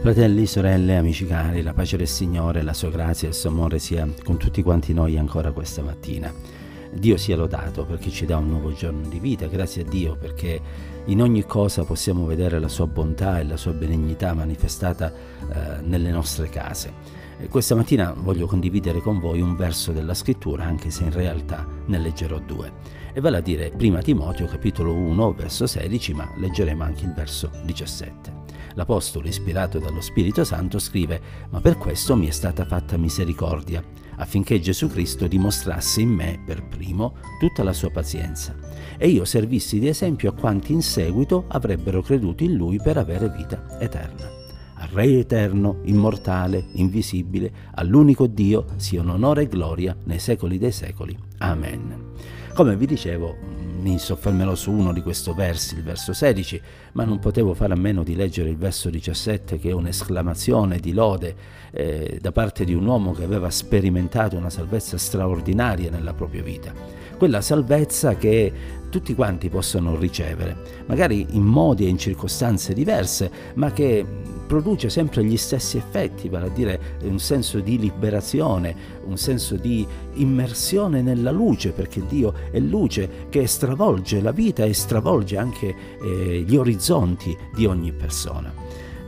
Fratelli, sorelle, amici cari, la pace del Signore, la sua grazia e il suo amore sia con tutti quanti noi ancora questa mattina. Dio sia lodato perché ci dà un nuovo giorno di vita, grazie a Dio perché in ogni cosa possiamo vedere la sua bontà e la sua benignità manifestata eh, nelle nostre case. E questa mattina voglio condividere con voi un verso della scrittura, anche se in realtà ne leggerò due. E vale a dire prima Timoteo capitolo 1 verso 16, ma leggeremo anche il verso 17. L'Apostolo, ispirato dallo Spirito Santo, scrive, ma per questo mi è stata fatta misericordia, affinché Gesù Cristo dimostrasse in me, per primo, tutta la sua pazienza, e io servissi di esempio a quanti in seguito avrebbero creduto in Lui per avere vita eterna. Al Re eterno, immortale, invisibile, all'unico Dio sia onore e gloria nei secoli dei secoli. Amen. Come vi dicevo, mi soffermerò su uno di questi versi, il verso 16, ma non potevo fare a meno di leggere il verso 17 che è un'esclamazione di lode eh, da parte di un uomo che aveva sperimentato una salvezza straordinaria nella propria vita. Quella salvezza che tutti quanti possono ricevere, magari in modi e in circostanze diverse, ma che produce sempre gli stessi effetti, vale a dire un senso di liberazione, un senso di immersione nella luce, perché Dio è luce che stravolge la vita e stravolge anche eh, gli orizzonti di ogni persona.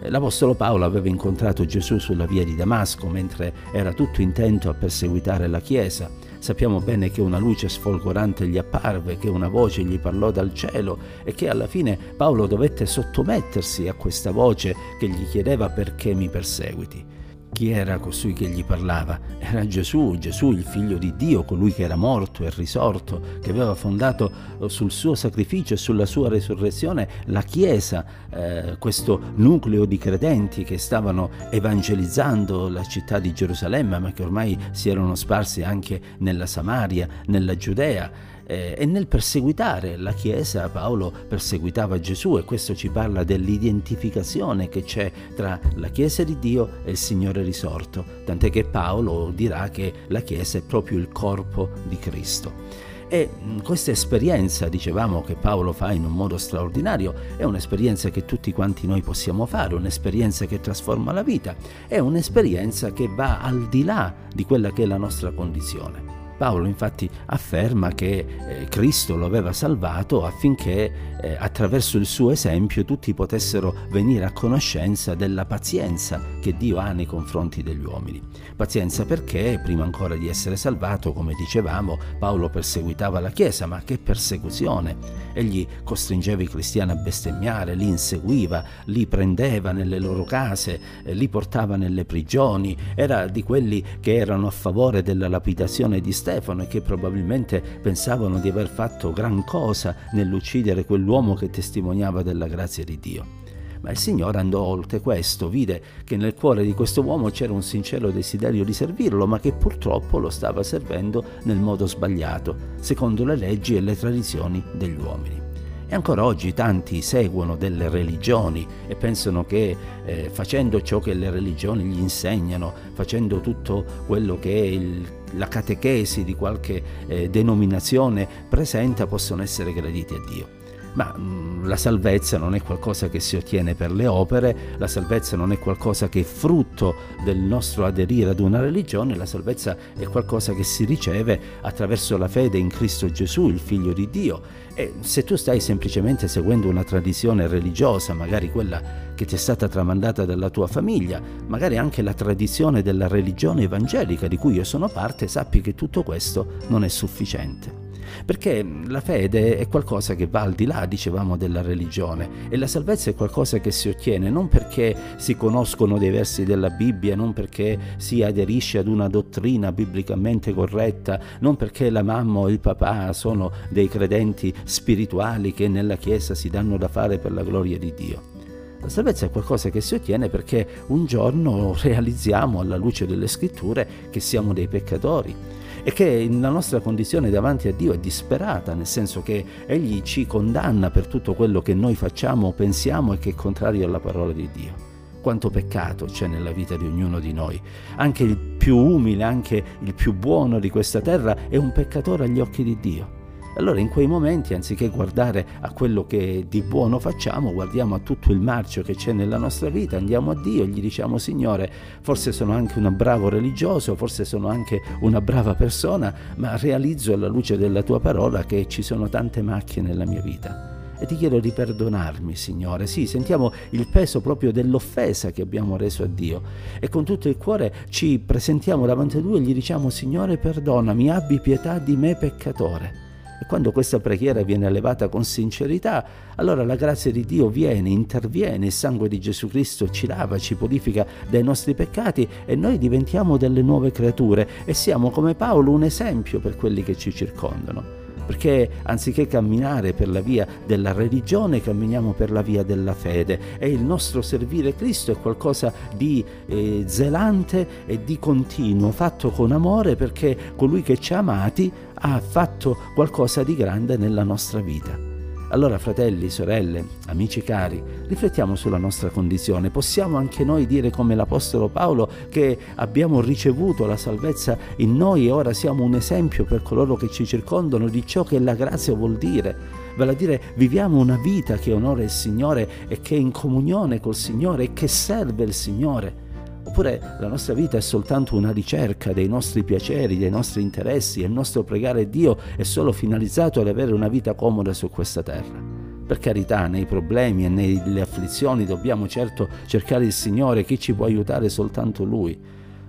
L'Apostolo Paolo aveva incontrato Gesù sulla via di Damasco mentre era tutto intento a perseguitare la Chiesa. Sappiamo bene che una luce sfolgorante gli apparve, che una voce gli parlò dal cielo e che alla fine Paolo dovette sottomettersi a questa voce che gli chiedeva perché mi perseguiti. Chi era costui che gli parlava? Era Gesù, Gesù il figlio di Dio, colui che era morto e risorto, che aveva fondato eh, sul suo sacrificio e sulla sua resurrezione la Chiesa, eh, questo nucleo di credenti che stavano evangelizzando la città di Gerusalemme, ma che ormai si erano sparsi anche nella Samaria, nella Giudea eh, e nel perseguitare la Chiesa Paolo perseguitava Gesù e questo ci parla dell'identificazione che c'è tra la Chiesa di Dio e il Signore risorto, tant'è che Paolo dirà che la Chiesa è proprio il corpo di Cristo. E questa esperienza, dicevamo, che Paolo fa in un modo straordinario, è un'esperienza che tutti quanti noi possiamo fare, un'esperienza che trasforma la vita, è un'esperienza che va al di là di quella che è la nostra condizione. Paolo infatti afferma che eh, Cristo lo aveva salvato affinché eh, attraverso il suo esempio tutti potessero venire a conoscenza della pazienza che Dio ha nei confronti degli uomini. Pazienza perché prima ancora di essere salvato, come dicevamo, Paolo perseguitava la Chiesa, ma che persecuzione! Egli costringeva i cristiani a bestemmiare, li inseguiva, li prendeva nelle loro case, eh, li portava nelle prigioni, era di quelli che erano a favore della lapidazione di Stefano e che probabilmente pensavano di aver fatto gran cosa nell'uccidere quell'uomo che testimoniava della grazia di Dio. Ma il Signore andò oltre questo, vide che nel cuore di questo uomo c'era un sincero desiderio di servirlo, ma che purtroppo lo stava servendo nel modo sbagliato, secondo le leggi e le tradizioni degli uomini. E ancora oggi tanti seguono delle religioni e pensano che eh, facendo ciò che le religioni gli insegnano, facendo tutto quello che il, la catechesi di qualche eh, denominazione presenta, possono essere graditi a Dio. Ma mm, la salvezza non è qualcosa che si ottiene per le opere, la salvezza non è qualcosa che è frutto del nostro aderire ad una religione, la salvezza è qualcosa che si riceve attraverso la fede in Cristo Gesù, il Figlio di Dio. E se tu stai semplicemente seguendo una tradizione religiosa, magari quella che ti è stata tramandata dalla tua famiglia, magari anche la tradizione della religione evangelica di cui io sono parte, sappi che tutto questo non è sufficiente. Perché la fede è qualcosa che va al di là, dicevamo, della religione e la salvezza è qualcosa che si ottiene non perché si conoscono dei versi della Bibbia, non perché si aderisce ad una dottrina biblicamente corretta, non perché la mamma o il papà sono dei credenti spirituali che nella Chiesa si danno da fare per la gloria di Dio. La salvezza è qualcosa che si ottiene perché un giorno realizziamo alla luce delle scritture che siamo dei peccatori e che la nostra condizione davanti a Dio è disperata, nel senso che Egli ci condanna per tutto quello che noi facciamo o pensiamo e che è contrario alla parola di Dio. Quanto peccato c'è nella vita di ognuno di noi. Anche il più umile, anche il più buono di questa terra è un peccatore agli occhi di Dio. Allora in quei momenti, anziché guardare a quello che di buono facciamo, guardiamo a tutto il marcio che c'è nella nostra vita, andiamo a Dio e gli diciamo Signore, forse sono anche un bravo religioso, forse sono anche una brava persona, ma realizzo alla luce della tua parola che ci sono tante macchie nella mia vita e ti chiedo di perdonarmi, Signore. Sì, sentiamo il peso proprio dell'offesa che abbiamo reso a Dio e con tutto il cuore ci presentiamo davanti a Lui e gli diciamo, Signore, perdonami, abbi pietà di me peccatore. E quando questa preghiera viene elevata con sincerità, allora la grazia di Dio viene, interviene, il sangue di Gesù Cristo ci lava, ci purifica dai nostri peccati e noi diventiamo delle nuove creature e siamo come Paolo un esempio per quelli che ci circondano perché anziché camminare per la via della religione, camminiamo per la via della fede e il nostro servire Cristo è qualcosa di eh, zelante e di continuo, fatto con amore perché colui che ci ha amati ha fatto qualcosa di grande nella nostra vita. Allora fratelli, sorelle, amici cari, riflettiamo sulla nostra condizione. Possiamo anche noi dire come l'Apostolo Paolo che abbiamo ricevuto la salvezza in noi e ora siamo un esempio per coloro che ci circondano di ciò che la grazia vuol dire. Vale a dire viviamo una vita che onora il Signore e che è in comunione col Signore e che serve il Signore. Oppure la nostra vita è soltanto una ricerca dei nostri piaceri, dei nostri interessi e il nostro pregare Dio è solo finalizzato ad avere una vita comoda su questa terra. Per carità, nei problemi e nelle afflizioni dobbiamo certo cercare il Signore, chi ci può aiutare soltanto Lui,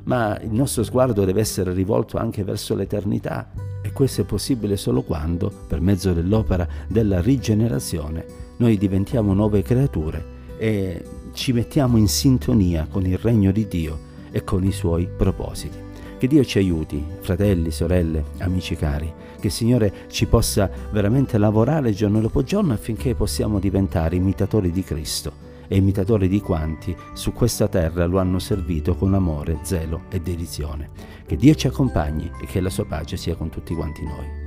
ma il nostro sguardo deve essere rivolto anche verso l'eternità e questo è possibile solo quando, per mezzo dell'opera della rigenerazione, noi diventiamo nuove creature e ci mettiamo in sintonia con il regno di Dio e con i suoi propositi. Che Dio ci aiuti, fratelli, sorelle, amici cari, che il Signore ci possa veramente lavorare giorno dopo giorno affinché possiamo diventare imitatori di Cristo e imitatori di quanti su questa terra lo hanno servito con amore, zelo e dedizione. Che Dio ci accompagni e che la sua pace sia con tutti quanti noi.